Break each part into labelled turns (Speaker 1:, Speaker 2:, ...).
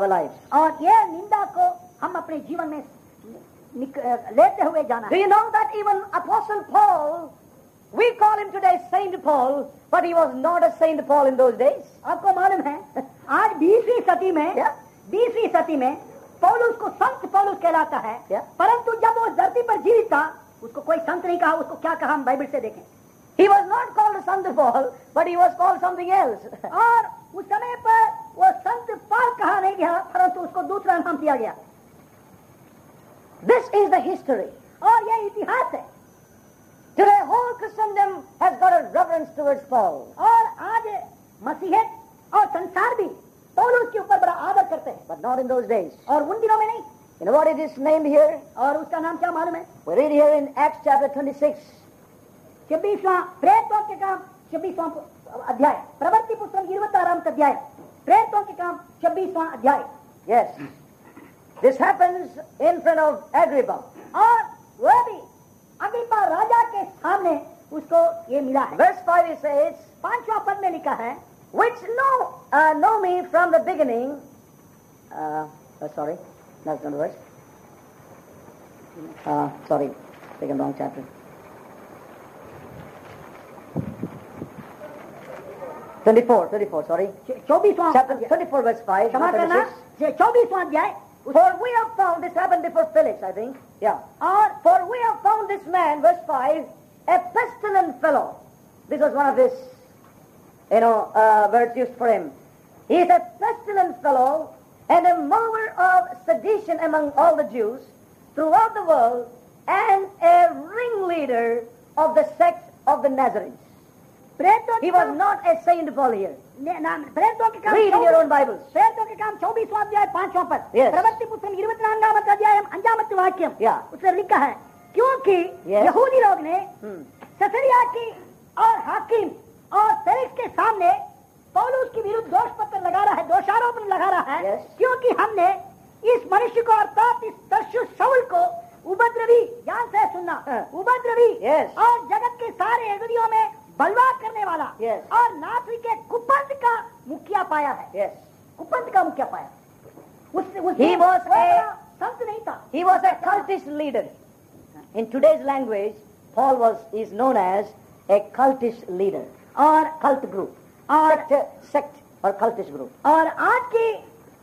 Speaker 1: our
Speaker 2: और ये निंदा को हम अपने जीवन में लेते हुए जाना
Speaker 1: Do
Speaker 2: है
Speaker 1: you know that even Apostle Paul, we call him today Saint Paul, but he was not a Saint Paul in those days.
Speaker 2: आपको मालूम है आज बीसवीं सदी में
Speaker 1: Yeah.
Speaker 2: बीसवीं सदी में पौलुस को संत पौलुस कहलाता है
Speaker 1: Yeah.
Speaker 2: परंतु जब वो धरती पर जीवित था उसको कोई संत नहीं कहा उसको क्या कहा हम बाइबल से देखें
Speaker 1: He was not called Saint Paul, but he was called something else.
Speaker 2: और उस समय पर वो संत पाल कहा नहीं गया परंतु उसको दूसरा नाम दिया गया
Speaker 1: दिस इज़ द हिस्ट्री
Speaker 2: और यह इतिहास है
Speaker 1: Today, whole Christendom has got a reverence towards Paul.
Speaker 2: और आज मसीहत और संसार भी पौलुस के ऊपर बड़ा आदर करते हैं
Speaker 1: But not in those days.
Speaker 2: और उन दिनों में नहीं
Speaker 1: You know what it is named here?
Speaker 2: और उसका नाम क्या मालूम है
Speaker 1: We read here in Acts chapter 26.
Speaker 2: छब्बीसवां प्रेरितों के काम छब्बीसवां अध्याय प्रवृत्ति पुस्तक इरुवत्ताराम अध्याय प्रेरितों के काम छब्बीसवां अध्याय
Speaker 1: Yes. This happens in front of Agrippa.
Speaker 2: और वह भी अग्रिपा राजा के सामने उसको ये मिला है
Speaker 1: Verse 5 it says,
Speaker 2: पांचवा पद में लिखा है
Speaker 1: which know, uh, know me from the beginning. Uh, uh, sorry, that's not the verse. Uh, sorry, taken wrong chapter. Twenty-four, twenty-four. Sorry,
Speaker 2: चौबीसवां
Speaker 1: chapter
Speaker 2: अध्याय।
Speaker 1: twenty-four, verse five.
Speaker 2: क्षमा
Speaker 1: not
Speaker 2: करना
Speaker 1: 26.
Speaker 2: चौबीसवां अध्याय
Speaker 1: For we have found this happened before Felix, I think. Yeah.
Speaker 2: और
Speaker 1: For we have found this man, verse 5, a pestilent fellow. This was one of his, you know, uh, words used for him. He is a pestilent fellow and a mover of sedition among all the Jews throughout the world and a ringleader of the sect of the Nazarenes.
Speaker 2: प्रेरितों
Speaker 1: He was not a Saint Paul here.
Speaker 2: प्रेरितों के काम
Speaker 1: Read in your own Bibles.
Speaker 2: प्रेरितों के काम चौबीसवां अध्याय पांचवां पद
Speaker 1: Yes.
Speaker 2: प्रवृत्ति पुस्तक इरुपतिनान्गामत अध्याय अंजामत वाक्यम
Speaker 1: Yeah.
Speaker 2: उसमें लिखा है क्योंकि
Speaker 1: Yes.
Speaker 2: यहूदी लोग ने
Speaker 1: Hmm.
Speaker 2: ससरिया की और हाकिम और फेलिक्स के सामने पौलुस के विरुद्ध दोष पत्र लगा रहा है दोषारोपण लगा रहा है
Speaker 1: Yes.
Speaker 2: क्योंकि हमने इस मनुष्य को अर्थात इस दस्यु शाऊल को उपद्रवी ध्यान से सुनना. उपद्रवी
Speaker 1: Yes.
Speaker 2: और जगत के सारे यहूदियों में बलवा करने वाला और नाथवी के कुपंत का मुखिया पाया है। कुपंत का मुखिया पाया। संत नहीं था।
Speaker 1: He was a cultist leader in today's language Paul was is known as a cultist leader
Speaker 2: और
Speaker 1: कल्ट ग्रुप
Speaker 2: और
Speaker 1: सेक्ट और कल्टिस ग्रुप
Speaker 2: और आज की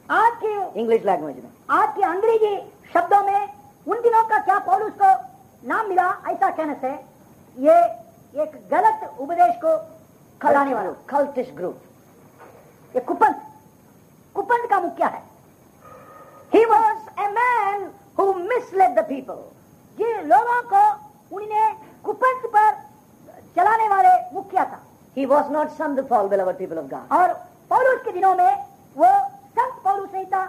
Speaker 2: आज की
Speaker 1: इंग्लिश लैंग्वेज में.
Speaker 2: आज के अंग्रेज़ी शब्दों में उन दिनों का क्या पॉल उसको नाम मिला ऐसा कहने से ये एक गलत उपदेश को
Speaker 1: Cult
Speaker 2: वाला
Speaker 1: group. Cultist
Speaker 2: ये कुपंथ कुपंथ का मुखिया है
Speaker 1: He was a man who misled the people.
Speaker 2: जिन लोगों को उन्हें कुपंथ पर चलाने वाले मुखिया था
Speaker 1: He was not son of Paul, beloved people of God.
Speaker 2: और पौलुस के दिनों में वो संत पौलुस नहीं था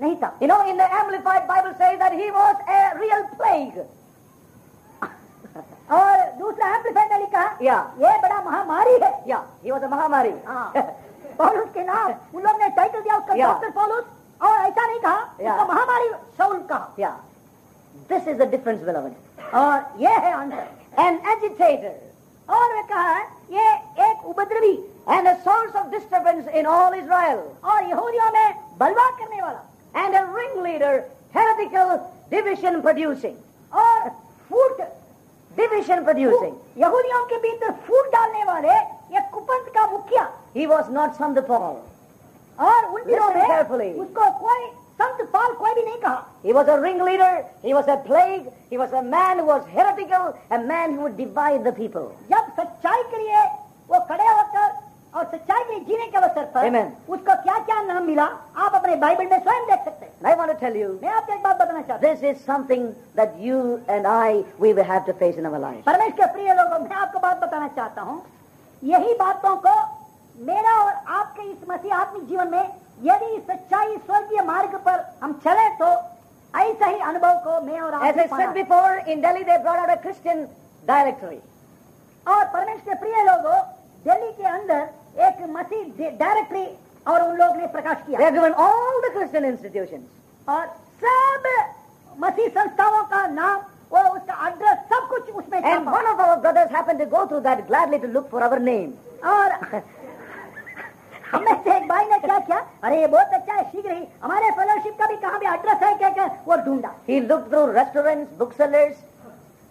Speaker 2: नहीं था
Speaker 1: You know, in the Amplified Bible says that he was a real plague.
Speaker 2: और दूसरा एम्पलीफाइड ने लिखा
Speaker 1: या।
Speaker 2: ये बड़ा महामारी है।
Speaker 1: या ये वो तो महामारी।
Speaker 2: हाँ। पॉलुस के नाम उन लोग ने टाइटल दिया उसका डॉक्टर पॉलुस। और ऐसा नहीं कहा उसका महामारी शौल कहा।
Speaker 1: या। दिस इज़ द डिफरेंस बिलोवन
Speaker 2: और ये है आंसर
Speaker 1: एन एजिटेटर
Speaker 2: और वे कहा ये एक उपद्रवी।
Speaker 1: And a source of disturbance in all Israel
Speaker 2: और यहूदियों में बलवा करने वाला।
Speaker 1: And a ringleader heretical division producing
Speaker 2: और फूट
Speaker 1: Division producing.
Speaker 2: यहूदियों के भीतर फूट डालने वाले ये kupant का मुखिया
Speaker 1: He was not from the Paul.
Speaker 2: और उन दिनों
Speaker 1: mein
Speaker 2: में
Speaker 1: carefully.
Speaker 2: उसको कोई संत पाल कोई भी नहीं कहा
Speaker 1: He was a ringleader, he was a plague, he was a man who was heretical, a man who would divide the people.
Speaker 2: जब सच्चाई के लिए वो खड़े होकर और सच्चाई के लिए जीने के अवसर पर
Speaker 1: Amen.
Speaker 2: उसको क्या क्या नाम मिला आप अपने बाइबल में स्वयं देख सकते हैं
Speaker 1: I want to tell
Speaker 2: मैं आपको एक बात बताना चाहता हूँ
Speaker 1: this is something that you and I, we will have to face in our lives.
Speaker 2: परमेश्वर के प्रिय लोगों मैं आपको बात बताना चाहता हूँ यही बातों को मेरा और आपके इस मसीह आत्मिक जीवन में यदि सच्चाई स्वर्गीय मार्ग पर हम चले तो ऐसा ही अनुभव को मैं और आप
Speaker 1: before, in Delhi they brought out a Christian directory.
Speaker 2: और परमेश्वर के प्रिय लोगों दिल्ली के अंदर एक मसीह डायरेक्टली और उन लोग ने प्रकाश किया।
Speaker 1: Given all the Christian institution
Speaker 2: और सब मसीह संस्थाओं का नाम और उसका एड्रेस सब कुछ उसमें
Speaker 1: and one of our brothers happen to go through that gladly to look for our name
Speaker 2: और हमें से एक भाई ने क्या किया? अरे ये बहुत अच्छा है शीघ्र ही हमारे फेलोशिप का भी कहाँ भी एड्रेस है क्या क्या वो ढूंढा।
Speaker 1: He look through restaurants book sellers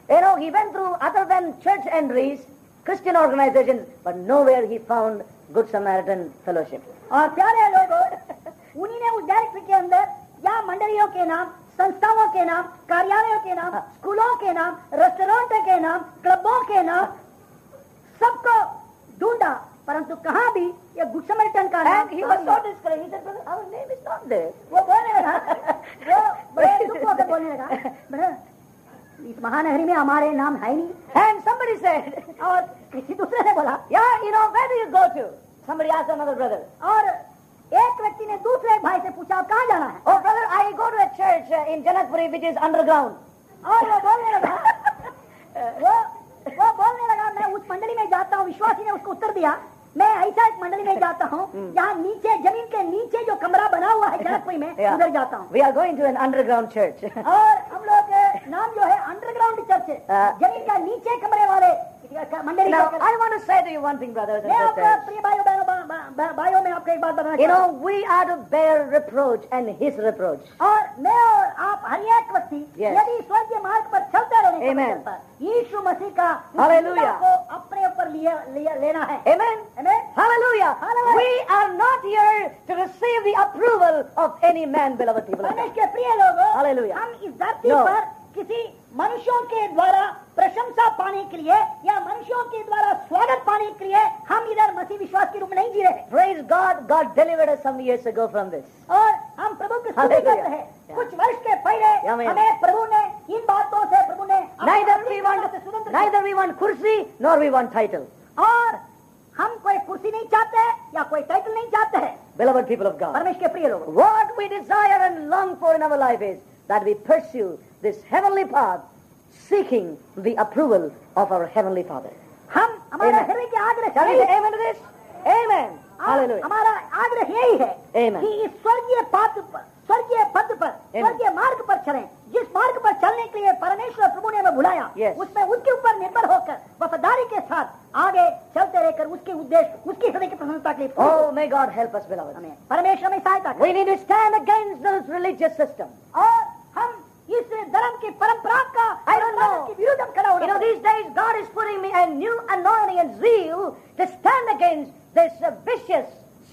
Speaker 1: arrow he went through other than church and रीज Christian organizations, but nowhere he found Good Samaritan fellowship.
Speaker 2: और प्यारे लोगों उन्हीं ने उस डायरेक्टरी के अंदर या मंडलियों के नाम संस्थाओं के नाम कार्यालयों के नाम स्कूलों के नाम रेस्टोरेंट के नाम क्लबों के नाम सबको ढूंढा। परंतु कहाँ भी ये गुड समर्टन का नाम
Speaker 1: was so discouraged. He said, Brother, our name is
Speaker 2: वो बोलने लगा। वो बड़े दुख होकर बोलने लगा। "बड़ा, इस इस महानगरी में हमारे नाम है नहीं।
Speaker 1: एंड समबडी सेड
Speaker 2: और किसी दूसरे से बोला
Speaker 1: या you know where do you go to somebody ask another
Speaker 2: और एक व्यक्ति ने दूसरे भाई से पूछा कहाँ जाना है?
Speaker 1: और brother I go to church in Janakpuri which is underground
Speaker 2: और वो बोलने लगा वो वो बोलने लगा मैं उस मंडली में जाता हूँ विश्वासी ने उसको उत्तर दिया मैं ऐसा एक मंडली में जाता हूँ यहाँ नीचे ज़मीन के नीचे जो कमरा बना हुआ है जनकपुरी में उधर जाता हूँ.
Speaker 1: We are going to an underground church
Speaker 2: और हम लोग नाम जो है अंडरग्राउंड चर्च
Speaker 1: हाँ।
Speaker 2: ज़मीन का नीचे कमरे वाले मंडली का
Speaker 1: I want to say to you one thing, brothers and
Speaker 2: मैं. प्रिय भाइयों बहनों भाइयों में आपको एक बात बताना
Speaker 1: You
Speaker 2: चाहता
Speaker 1: know, we are to bear reproach and his reproach.
Speaker 2: हूँ। और मैं और आप हर एक व्यक्ति. यदि स्वर्गीय मार्ग पर चलते रहने पर यीशु मसीह का. निंदा को अपने ऊपर लिए, लेना है
Speaker 1: Amen.
Speaker 2: Amen?
Speaker 1: Hallelujah.
Speaker 2: Hallelujah.
Speaker 1: We are not here to receive the approval of any man, beloved people. of God.
Speaker 2: परमेश्वर के प्रिय लोगों
Speaker 1: Hallelujah.
Speaker 2: हम इस धरती. पर किसी मनुष्यों के द्वारा प्रशंसा पाने के लिए या मनुष्यों के द्वारा स्वागत पाने के लिए हम इधर मसीह विश्वास के रूप में नहीं जी रहे
Speaker 1: Praise God. God delivered us some years ago from this.
Speaker 2: और हम प्रभु की स्तुति करते हैं
Speaker 1: Yeah.
Speaker 2: कुछ वर्ष के पहले
Speaker 1: Amen.
Speaker 2: हमें प्रभु ने इन बातों से प्रभु ने अपने
Speaker 1: Neither
Speaker 2: अपनी
Speaker 1: we
Speaker 2: बातों
Speaker 1: want,
Speaker 2: से स्वतंत्र किया।
Speaker 1: neither we want kursi nor we want title.
Speaker 2: और हम कोई कुर्सी नहीं चाहते या कोई टाइटल नहीं चाहते हैं
Speaker 1: Beloved people of God.
Speaker 2: परमेश्वर के प्रिय लोग
Speaker 1: What we desire and long for in our life is that we pursue this heavenly path, seeking the approval of our heavenly Father.
Speaker 2: हम हमारा. हृदय के आग्रह यही
Speaker 1: say amen to this? Amen.
Speaker 2: हाँ,
Speaker 1: Hallelujah.
Speaker 2: हमारा आग्रह यही है
Speaker 1: Amen.
Speaker 2: कि इस स्वर्गीय पर स्वर्गीय पद पर. स्वर्गीय मार्ग पर चलें जिस मार्ग पर चलने के लिए परमेश्वर प्रभु ने हमें बुलाया
Speaker 1: Yes.
Speaker 2: उसमें उसके ऊपर निर्भर होकर वफादारी के साथ आगे चलते रहकर उसके उद्देश्य उसकी हृदय की प्रसन्नता के लिए
Speaker 1: Oh, may God help us, beloved.
Speaker 2: हमें परमेश्वर हमें सहायता करे
Speaker 1: We need to stand against this religious system.
Speaker 2: और हम इस धर्म की परंपरा का
Speaker 1: I don't
Speaker 2: परंपरा
Speaker 1: know.
Speaker 2: के विरुद्ध हम खड़ा
Speaker 1: You
Speaker 2: होना
Speaker 1: know,
Speaker 2: पड़ेगा।
Speaker 1: these days God is putting me a new anointing and zeal to stand against this uh, vicious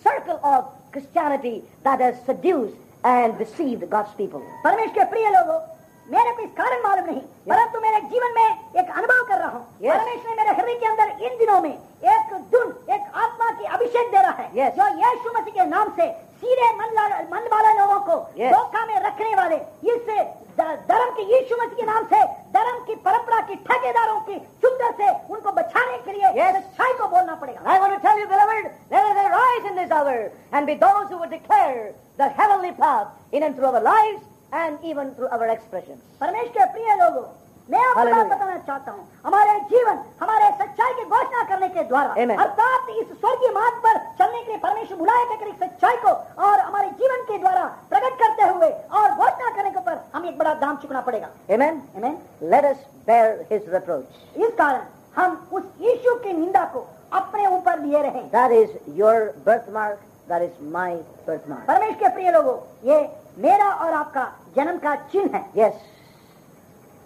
Speaker 1: circle of Christianity that has seduced and deceived God's people.
Speaker 2: परमेश्वर के प्रिय लोगों मेरे को इस कारण मालूम नहीं परंतु मेरे जीवन में एक अनुभव कर रहा हूँ
Speaker 1: Yes.
Speaker 2: परमेश्वर ने मेरे हृदय के अंदर इन दिनों में एक धुन एक आत्मा की अभिषेक दे रहा है
Speaker 1: Yes.
Speaker 2: जो यीशु मसीह के नाम से सीधे मन मन वाले लोगों को धोखा में रखने वाले इससे धर्म के यीशु मसीह के नाम से धर्म की परंपरा की ठेकेदारों की सुंदर से उनको बचाने के लिए सच्चाई को बोलना पड़ेगा।
Speaker 1: I want to tell you beloved there is a rise in this hour and be those who would declare the heavenly path in and through our lives and even through our expressions
Speaker 2: परमेश्वर प्रिय लोगों मैं आपको बताना चाहता हूँ हमारे जीवन हमारे सच्चाई की घोषणा करने के द्वारा. अर्थात इस स्वर्गीय मार्ग पर चलने के लिए परमेश्वर बुलाया कर इस सच्चाई को और हमारे जीवन के द्वारा प्रकट करते हुए और घोषणा करने के ऊपर हमें एक बड़ा दाम चुकना पड़ेगा
Speaker 1: Amen?
Speaker 2: Amen?
Speaker 1: Let us bear his reproach.
Speaker 2: इस कारण हम उस यीशु की निंदा को अपने ऊपर लिए रहे
Speaker 1: That is your birthmark. That is my birthmark.
Speaker 2: परमेश्वर के प्रिय लोगों ये मेरा और आपका जन्म का चिन्ह है
Speaker 1: Yes.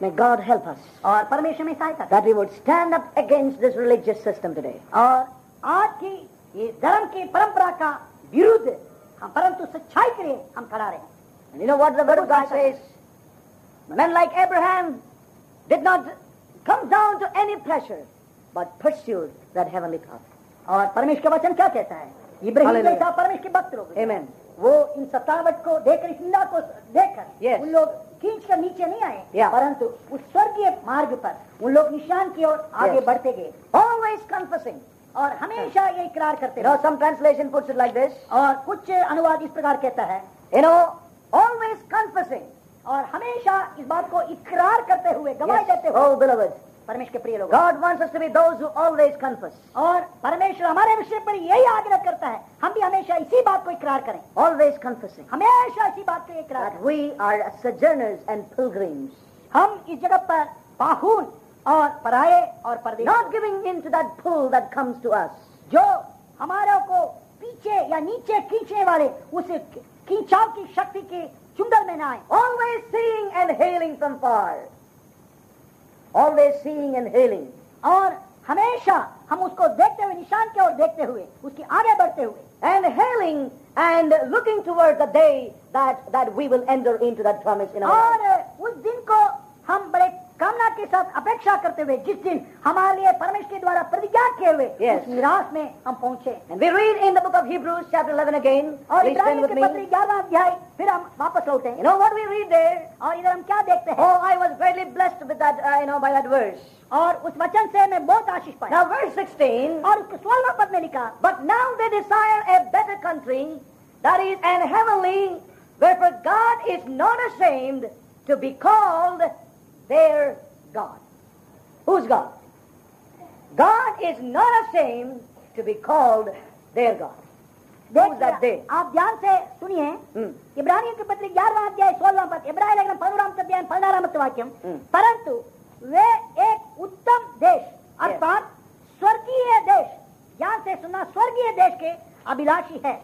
Speaker 1: May God help us
Speaker 2: और परमेश्वर में सहायता करे।
Speaker 1: that we would stand up against this religious system today.
Speaker 2: और आज की ये धर्म की परंपरा का विरुद्ध हम परंतु सच्चाई के लिए हम खड़ा रहे
Speaker 1: And you know what the Word of God says? Men like Abraham did not come down to any pleasure, but pursued that heavenly path.
Speaker 2: और परमेश्वर का वचन क्या कहता है इब्राहिम
Speaker 1: Hallelujah.
Speaker 2: जैसा परमेश्वर के भक्त लोग
Speaker 1: Amen.
Speaker 2: वो इन सतावट को देखकर इस निंदा को देखकर
Speaker 1: Yes.
Speaker 2: उन लोग खींच कर नीचे नहीं आए
Speaker 1: Yeah.
Speaker 2: परंतु उस स्वर्गीय मार्ग पर उन लोग निशान की ओर आगे
Speaker 1: Yes.
Speaker 2: बढ़ते गए
Speaker 1: ऑलवेज कन्फसिंग
Speaker 2: और हमेशा ये इकरार करते रहे
Speaker 1: some translation puts it like this.
Speaker 2: और कुछ अनुवाद इस प्रकार कहता है
Speaker 1: यू नो ऑलवेज कन्फसिंग
Speaker 2: और हमेशा इस बात को इकरार करते हुए गवाही
Speaker 1: Yes.
Speaker 2: देते हुए
Speaker 1: Oh,
Speaker 2: परमेश्वर के प्रिय लोग।
Speaker 1: God wants us to be those who always confess
Speaker 2: और परमेश्वर हमारे विषय पर यही आग्रह करता है हम भी हमेशा इसी बात को इकरार करें।
Speaker 1: ऑलवेज कन्फेसिंग
Speaker 2: हमेशा इसी बात को इकरार
Speaker 1: that we are sojourners and pilgrims
Speaker 2: हम इस जगह पर बाहुन और पराये और परदेश।
Speaker 1: Not giving in to that pull that comes to us
Speaker 2: जो हमारे को पीछे या नीचे खींचने वाले उस खींचाव की शक्ति के चुंगल में ना आए।
Speaker 1: Always seeing and healing from far Always seeing and hailing.
Speaker 2: और हमेशा हम उसको देखते हुए निशान की ओर देखते हुए उसके आगे बढ़ते हुए
Speaker 1: And hailing and looking toward the day that, that we will enter into that promise in our life.
Speaker 2: और उस दिन को हम बड़े कामना के साथ अपेक्षा करते हुए जिस दिन हमारे लिए परमेश्वर के द्वारा प्रतिज्ञा किए हुए
Speaker 1: yes.
Speaker 2: निराश में हम पहुँचे।
Speaker 1: We read in the book of Hebrews chapter 11 again
Speaker 2: और इब्राहिम के पत्र 11 अध्याय फिर हम वापस लौटे।
Speaker 1: You know what we read there
Speaker 2: और इधर हम क्या देखते हैं?
Speaker 1: ओह I was very blessed with that you know by that verse
Speaker 2: और उस वचन से मैं बहुत आशीष पाया।
Speaker 1: वर्स 16
Speaker 2: और उसके 12वां पद में लिखा
Speaker 1: but now they desire a better country that is an heavenly where for God is not a to be called there God. Who's God? God is not ashamed to be called their God.
Speaker 2: देखिए आप ध्यान से सुनिए
Speaker 1: Hmm.
Speaker 2: Ibrahim के पत्र ग्यारहवा अध्याय सोलहवा पद इब्राहिम लेखन अध्याय पन्नारामत वाक्यम
Speaker 1: Hmm.
Speaker 2: परंतु वे एक उत्तम देश अर्थात स्वर्गीय देश ध्यान से सुनना स्वर्गीय देश के अभिलाषी है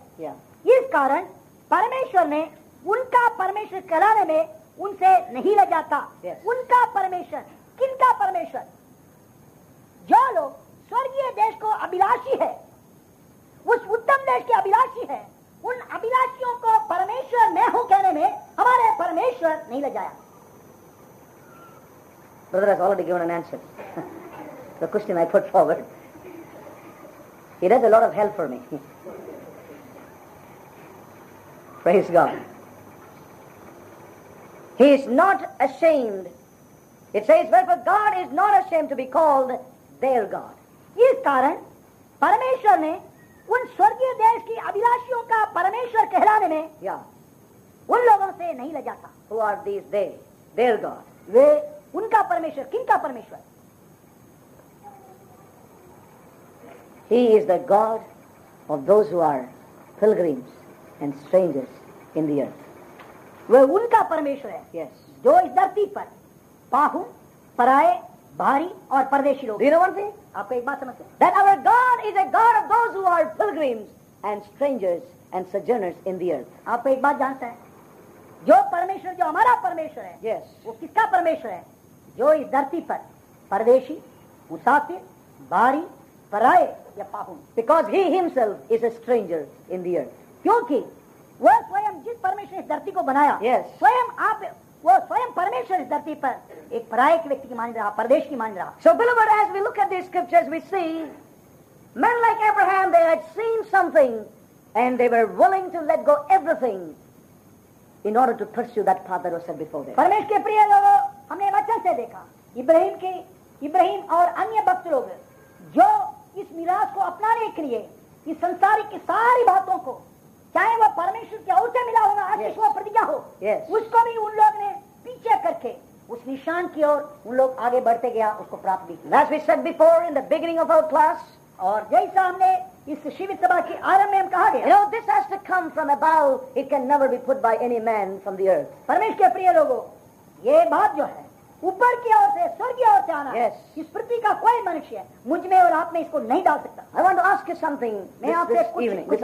Speaker 2: इस कारण परमेश्वर ने उनका परमेश्वर कहलाने में उनसे नहीं ल जाता
Speaker 1: Yes.
Speaker 2: उनका परमेश्वर किनका परमेश्वर जो लोग स्वर्गीय देश को अभिलाषी है उस उत्तम देश के अभिलाषी है उन अभिलाषियों को परमेश्वर मैं हूँ कहने में हमारे परमेश्वर नहीं ले जाया
Speaker 1: Brother has already given an answer. the question I put forward. He does a lot of help for me. Praise God. He is not ashamed. It says, wherefore God is not ashamed to be called their God.
Speaker 2: इस कारण परमेश्वर ने उन स्वर्गीय देश की अभिलाषियों का परमेश्वर कहलाने में
Speaker 1: Yeah.
Speaker 2: उन लोगों से नहीं ले जाता
Speaker 1: Who are these they? Their God.
Speaker 2: वे उनका परमेश्वर किनका परमेश्वर
Speaker 1: He is the God of those who are pilgrims and strangers in the earth.
Speaker 2: वह उनका परमेश्वर है।
Speaker 1: Yes.
Speaker 2: जो इस धरती पर पाहु पराए भारी और परदेशी लोग आपको एक बात समझते हैं आपको एक बात जानता है? जो परमेश्वर जो हमारा परमेश्वर है यस
Speaker 1: yes.
Speaker 2: वो किसका परमेश्वर है? जो इस धरती पर परदेशी मुसाफिर भारी पराए या पाहु
Speaker 1: because he himself is a stranger in the
Speaker 2: क्योंकि वो स्वयं जिस परमेश्वर इस धरती को बनाया स्वयं आप वो स्वयं परमेश्वर इस धरती पर एक पराये के व्यक्ति की मान रहा परदेश की मान रहा।
Speaker 1: So beloved as we look at this scriptures we see men like Abraham they had seen something and they were willing to let go everything in order to pursue that father oh sir before there
Speaker 2: परमेश्वर के प्रिय लोगों हमने वचन से देखा इब्राहिम के इब्राहिम और अन्य भक्त लोग जो इस मिराज को अपनाने के लिए इस संसार की सारी बातों को चाहे वह परमेश्वर की ओर से मिला होगा आशीष. हुआ प्रतिज्ञा हो
Speaker 1: Yes.
Speaker 2: उसको भी उन लोग ने पीछे करके उस निशान की ओर उन लोग आगे बढ़ते गया उसको प्राप्त भी
Speaker 1: as we said before in the beginning of our class,
Speaker 2: और जैसा हमने इस शिविर सभा के आरंभ में हम कहा
Speaker 1: you
Speaker 2: गया
Speaker 1: know, this has to come from above. It can never be put by any man from the earth.
Speaker 2: परमेश्वर के प्रिय लोगों ये बात जो है ऊपर की ओर से स्वर्ग की ओर से आना
Speaker 1: Yes.
Speaker 2: इस पृथ्वी का कोई मनुष्य मुझमें और आप में इसको नहीं डाल सकता
Speaker 1: आई ask you something
Speaker 2: मैं आपसे कुछ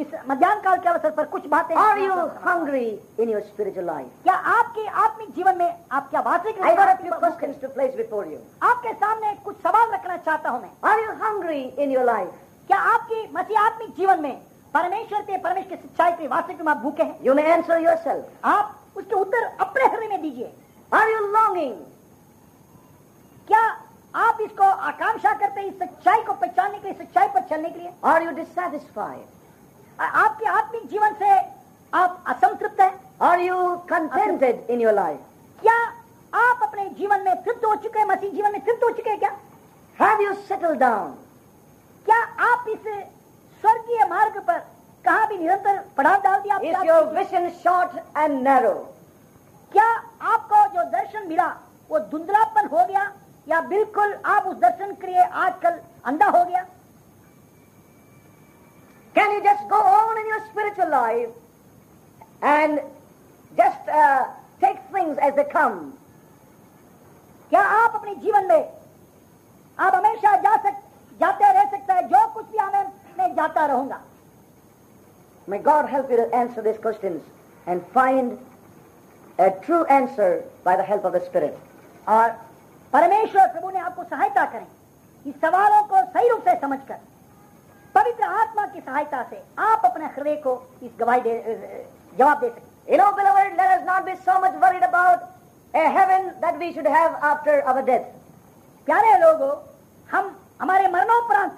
Speaker 2: इस मध्याह्न काल के अवसर पर कुछ बातें आपको समझाऊं।
Speaker 1: hungry in your spiritual life?
Speaker 2: क्या आपके आत्मिक जीवन में आप क्या वास्तविक में आपकी सामने कुछ सवाल रखना चाहता हूँ मैं
Speaker 1: are you hungry in your life
Speaker 2: क्या आपकी मसीह आत्मिक जीवन में परमेश्वर के परमेश्वर की सच्चाई के वास्तविक में आप भूखे हैं
Speaker 1: You may answer yourself.
Speaker 2: आप उसके उत्तर अपने हृदय में दीजिए
Speaker 1: आर यू लॉन्गिंग
Speaker 2: क्या आप इसको आकांक्षा करते हैं इस सच्चाई को पहचानने के लिए सच्चाई पर चलने के लिए
Speaker 1: आर यू dissatisfied?
Speaker 2: आपके आत्मिक जीवन से आप असंतृप्त हैं
Speaker 1: are you contented in your life
Speaker 2: क्या आप अपने जीवन में तृप्त हो चुके हैं मसीह जीवन में तृप्त हो चुके हैं क्या
Speaker 1: Have you settled down?
Speaker 2: क्या आप इस स्वर्गीय मार्ग पर कहा भी निरंतर पड़ाव डाल दिया आत्मिक जीवन?
Speaker 1: vision short and narrow?
Speaker 2: क्या आपको जो दर्शन मिला वो धुंधलापन हो गया या बिल्कुल आप उस दर्शन के लिए आजकल अंधा हो गया
Speaker 1: Can you just go on in your spiritual life and just uh, take things as they come?
Speaker 2: क्या आप अपने जीवन में आप हमेशा जा सक जाते रह सकते हैं जो कुछ भी हमें मैं जाता रहूंगा
Speaker 1: May God help you to answer these questions and find a true answer by the help of the Spirit.
Speaker 2: और परमेश्वर प्रभु ने आपको सहायता करें इस सवालों को सही रूप से समझकर पवित्र आत्मा की सहायता से आप अपने हृदय को इस गवाही जवाब दे सके।
Speaker 1: You know beloved let us not be so much worried about a heaven that we should have after our death
Speaker 2: प्यारे लोगों, हम, हमारे मरणोपरांत,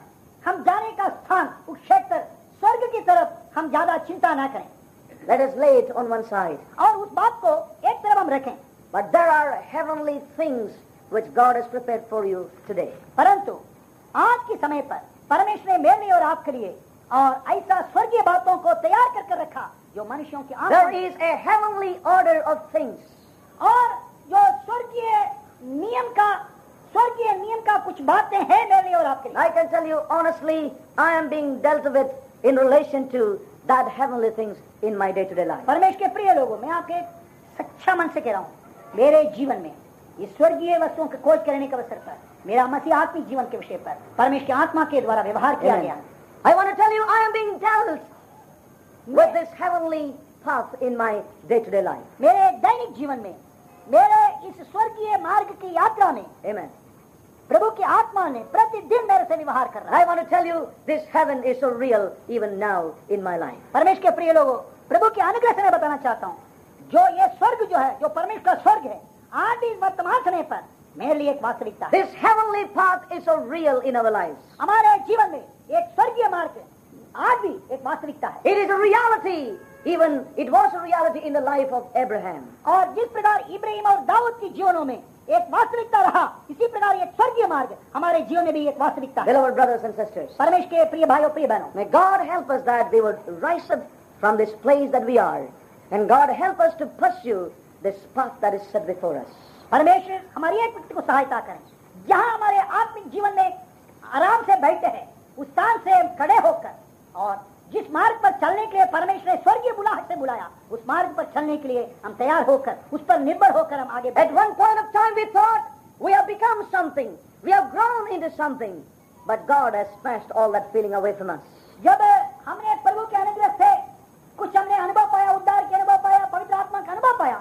Speaker 2: हम जाने का स्थान क्षेत्र, स्वर्ग की तरफ़ हम ज़्यादा चिंता ना करें।
Speaker 1: Let us let on one side
Speaker 2: और उस बात को एक तरफ़ हम रखें।
Speaker 1: But there are heavenly things which God is prepare for you today
Speaker 2: परंतु, आज के समय पर परमेश्वर ने मेरे लिए और आपके लिए और ऐसा स्वर्गीय बातों को तैयार कर कर रखा जो मनुष्यों की
Speaker 1: There is a heavenly order of things.
Speaker 2: और जो स्वर्गीय नियम का स्वर्गीय नियम का कुछ बातें हैं मेरे लिए और आपके लिए
Speaker 1: I can tell you honestly, I am being dealt with in relation to that heavenly things in my day-to-day life.
Speaker 2: परमेश्वर के प्रिय लोगों मैं आपके सच्चा मन से कह रहा हूँ मेरे जीवन में ये स्वर्गीय वस्तुओं की खोज करने के अवसर पर मेरा मसीह आत्मिक जीवन के विषय पर परमेश्वर की आत्मा के द्वारा व्यवहार किया गया
Speaker 1: आई tell you, I am being dealt with this heavenly path in my day-to-day life.
Speaker 2: मेरे दैनिक जीवन में मेरे इस स्वर्गीय मार्ग की यात्रा में
Speaker 1: Amen.
Speaker 2: प्रभु की आत्मा ने प्रतिदिन मेरे से व्यवहार कर रहा है
Speaker 1: want to tell you, this heaven is so real even now in my life.
Speaker 2: परमेश्वर के प्रिय लोगों प्रभु के अनुग्रह से मैं बताना चाहता हूँ जो ये स्वर्ग जो है जो परमेश्वर का स्वर्ग है आज भी वर्तमान समय पर मेरे लिए एक वास्तविकता है
Speaker 1: This heavenly path is so real in our lives.
Speaker 2: हमारे जीवन में एक स्वर्गीय मार्ग आज भी एक वास्तविकता है
Speaker 1: It is a reality. Even it was a reality in the life of Abraham.
Speaker 2: और जिस प्रकार इब्राहिम और दाऊद के जीवनों में एक वास्तविकता रहा इसी प्रकार एक स्वर्गीय मार्ग हमारे जीवन में भी एक वास्तविकता है
Speaker 1: Beloved brothers and sisters,
Speaker 2: परमेश्वर के प्रिय भाइयों प्रिय बहनों
Speaker 1: may God help us that we would rise up from this place that we are. And God help us to pursue this path that is set before us.
Speaker 2: परमेश्वर हमारी एक व्यक्ति को सहायता करें जहाँ हमारे आत्मिक जीवन में आराम से बैठे हैं उस स्थान से खड़े होकर और जिस मार्ग पर चलने के लिए परमेश्वर ने स्वर्गीय बुलाहट से बुलाया उस मार्ग पर चलने के लिए हम तैयार होकर उस पर निर्भर होकर हम आगे बढ़ें
Speaker 1: one point of time we thought we have become something. We have grown into something. But God has smashed all that feeling away from us.
Speaker 2: जब हमने प्रभु के अनुग्रह से कुछ हमने अनुभव पाया उद्धार के अनुभव पाया पवित्र आत्मा का अनुभव पाया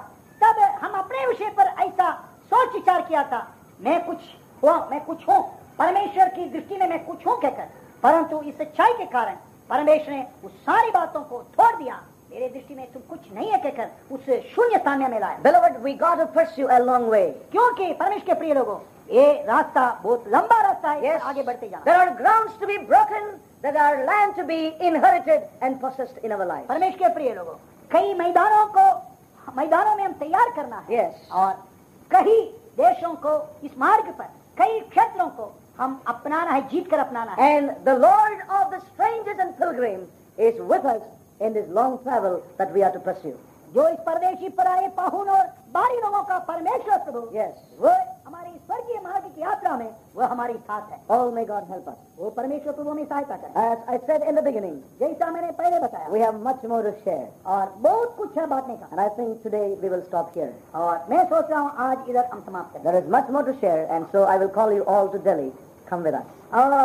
Speaker 2: अपने विषय पर ऐसा सोच विचार किया था मैं कुछ हुआ मैं कुछ हूँ परमेश्वर की दृष्टि में मैं कुछ हूँ कहकर परंतु इस सच्चाई के कारण परमेश्वर ने उस सारी बातों को छोड़ दिया मेरे दृष्टि में तुम कुछ नहीं है कहकर उस शून्य स्थान में मिलाया
Speaker 1: Beloved, we got to pursue a long way.
Speaker 2: क्योंकि परमेश्वर के प्रिय लोगों ये रास्ता बहुत लंबा रास्ता है
Speaker 1: Yes.
Speaker 2: आगे बढ़ते जाना
Speaker 1: There are grounds to be broken. There are land to be inherited and possessed in our life.
Speaker 2: परमेश्वर के प्रिय लोगों कई मैदानों को मैदानों में हम तैयार करना है
Speaker 1: Yes.
Speaker 2: और कई देशों को इस मार्ग पर कई क्षेत्रों को हम अपनाना है जीत कर अपनाना है
Speaker 1: and the Lord of the strangers and pilgrim is with us in this long travel that we are to pursue
Speaker 2: जो इस परदेशी पर आए पाहुन और बारी लोगों का परमेश्वर प्रभु
Speaker 1: Yes.
Speaker 2: वो हमारी स्वर्गीय मार्ग की यात्रा में वह हमारी साथ है।
Speaker 1: Oh my God help us
Speaker 2: वो परमेश्वर प्रभु हमें सहायता करे।
Speaker 1: As I said in the beginning
Speaker 2: जैसा मैंने पहले बताया।
Speaker 1: We have much more to share
Speaker 2: और बहुत कुछ है बांटने का।
Speaker 1: I think today we will stop here
Speaker 2: और मैं सोच रहा हूँ आज इधर हम समाप्त करें।
Speaker 1: There is much more to share and so I will call you all to Delhi come with us
Speaker 2: और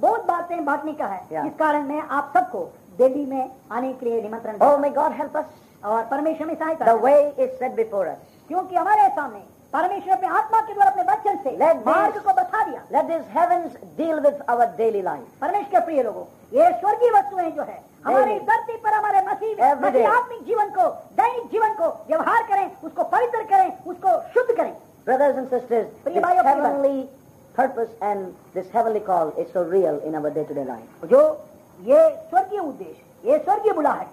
Speaker 2: बहुत बातें बांटने का है।
Speaker 1: Yeah.
Speaker 2: इस कारण मैं आप सबको दिल्ली में आने के लिए निमंत्रण
Speaker 1: oh my God help
Speaker 2: us और परमेश्वर में सहायता
Speaker 1: the way is set before us
Speaker 2: क्योंकि हमारे सामने परमेश्वर अपने आत्मा के द्वारा अपने वचन से
Speaker 1: Let
Speaker 2: मार्ग को बता दिया।
Speaker 1: Let these heavens deal with our daily life.
Speaker 2: परमेश्वर के प्रिय लोगों ये स्वर्गीय वस्तुएँ जो है हमारी धरती पर हमारे मसीह आत्मिक जीवन को दैनिक जीवन को व्यवहार करें उसको पवित्र करें उसको शुद्ध करें।
Speaker 1: Brothers and sisters, this heavenly purpose and this heavenly call is so real in our day-to-day life.
Speaker 2: जो ये स्वर्गीय उद्देश्य ये स्वर्गीय बुलाहट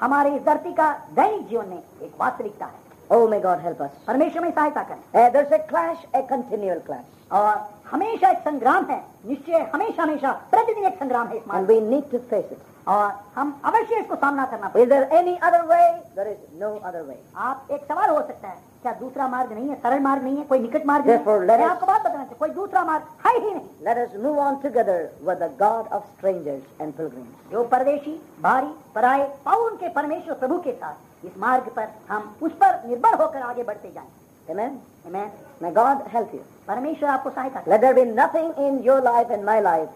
Speaker 2: हमारे इस धरती का दैनिक जीवन में एक वास्तविकता है।
Speaker 1: Oh, may God help us.
Speaker 2: परमेश्वर में सहायता करें
Speaker 1: Uh, there's a clash, a continual clash.
Speaker 2: और हमेशा एक संग्राम है निश्चय हमेशा हमेशा प्रतिदिन एक संग्राम है इस मार्ग
Speaker 1: And we need to face it.
Speaker 2: और हम अवश्य इसको सामना करना
Speaker 1: Is there any other way? There is no other way.
Speaker 2: आप एक सवाल हो सकता है क्या दूसरा मार्ग नहीं है सरल मार्ग नहीं है कोई निकट मार्ग नहीं है मैं आपको बात बताना चाहिए कोई दूसरा मार्ग है ही नहीं
Speaker 1: Let us move on together with the God of strangers and pilgrims.
Speaker 2: जो परदेशी भारी पराए पाउन के परमेश्वर प्रभु के साथ इस मार्ग पर हम उस पर निर्भर होकर आगे बढ़ते जाएँ
Speaker 1: Amen?
Speaker 2: मैं
Speaker 1: May God help you.
Speaker 2: परमेश्वर आपको सहायता करे
Speaker 1: Let there be nothing in your life and my life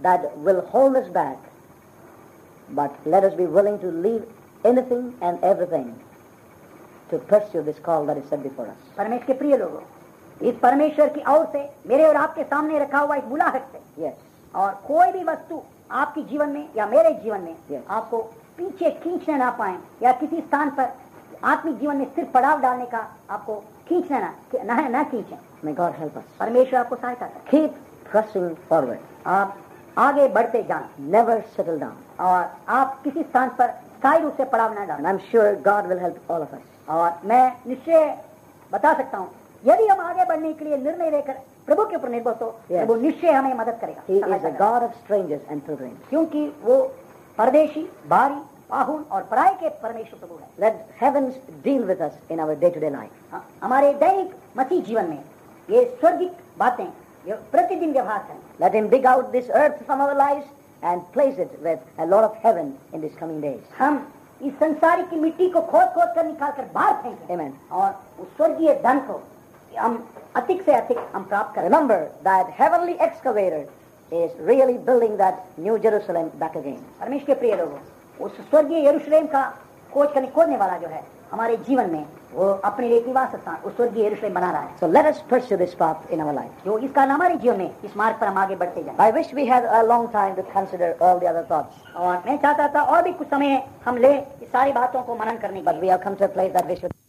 Speaker 1: that will hold us back.
Speaker 3: But let us be willing to leave anything and everything to pursue this call that is set before us.
Speaker 2: परमेश्वर के प्रिय लोगों इस परमेश्वर की ओर से मेरे और आपके सामने रखा हुआ एक बुलाहट से
Speaker 3: Yes.
Speaker 2: और कोई भी वस्तु आपके जीवन में या मेरे जीवन में
Speaker 3: Yes.
Speaker 2: आपको पीछे खींचने ना पाए या किसी स्थान पर आत्मिक जीवन में स्थिर पड़ाव डालने का आपको खींचने ना ना, ना खींचे
Speaker 3: God help us.
Speaker 2: परमेश्वर आपको सहायता करे
Speaker 3: Keep pressing forward.
Speaker 2: आप आगे बढ़ते जाएँ
Speaker 3: Never settle down.
Speaker 2: और आप किसी स्थान पर स्थायी रूप से पड़ाव न
Speaker 3: And
Speaker 2: I
Speaker 3: am sure God will help all of us.
Speaker 2: और मैं निश्चय बता सकता हूँ यदि हम आगे बढ़ने के लिए निर्णय लेकर प्रभु के ऊपर निर्भर तो
Speaker 3: Yes.
Speaker 2: प्रभु निश्चय हमें मदद करेगा
Speaker 3: of strangers and pilgrims.
Speaker 2: क्योंकि वो परदेशी बाहरी पाहुन और पराय के परमेश्वर प्रभु है।
Speaker 3: Let heavens deal with us in our day to
Speaker 2: day life हमारे दैनिक मसीह जीवन में ये स्वर्गिक बातें ये प्रतिदिन व्यवहार करें
Speaker 3: let him dig out this earth from our live and place it with a lot of heaven in this coming days
Speaker 2: हम इस संसार की मिट्टी को खोद खोद कर निकाल कर बाहर फेंकें।
Speaker 3: Amen.
Speaker 2: और उस स्वर्गीय धन को हम अधिक से अधिक हम प्राप्त करें।
Speaker 3: Remember that heavenly excavator is really building that new Jerusalem back again.
Speaker 2: Parmesh ke priya logo, उस स्वर्गीय यरूशलेम का खोज करने खोजने वाला जो है हमारे जीवन में वो अपने लिए निवास स्थान उस स्वर्गीय यरूशलेम बना रहा है
Speaker 3: so let us pursue this path in our life.
Speaker 2: जो इसका कारण हमारे जीवन में इस मार्ग पर हम आगे बढ़ते जाएँ
Speaker 3: I wish we had a long time to consider all the other thoughts,
Speaker 2: और मैं चाहता था और भी कुछ समय हम ले इस सारी बातों को मनन करने
Speaker 3: but we have come to a place that we should.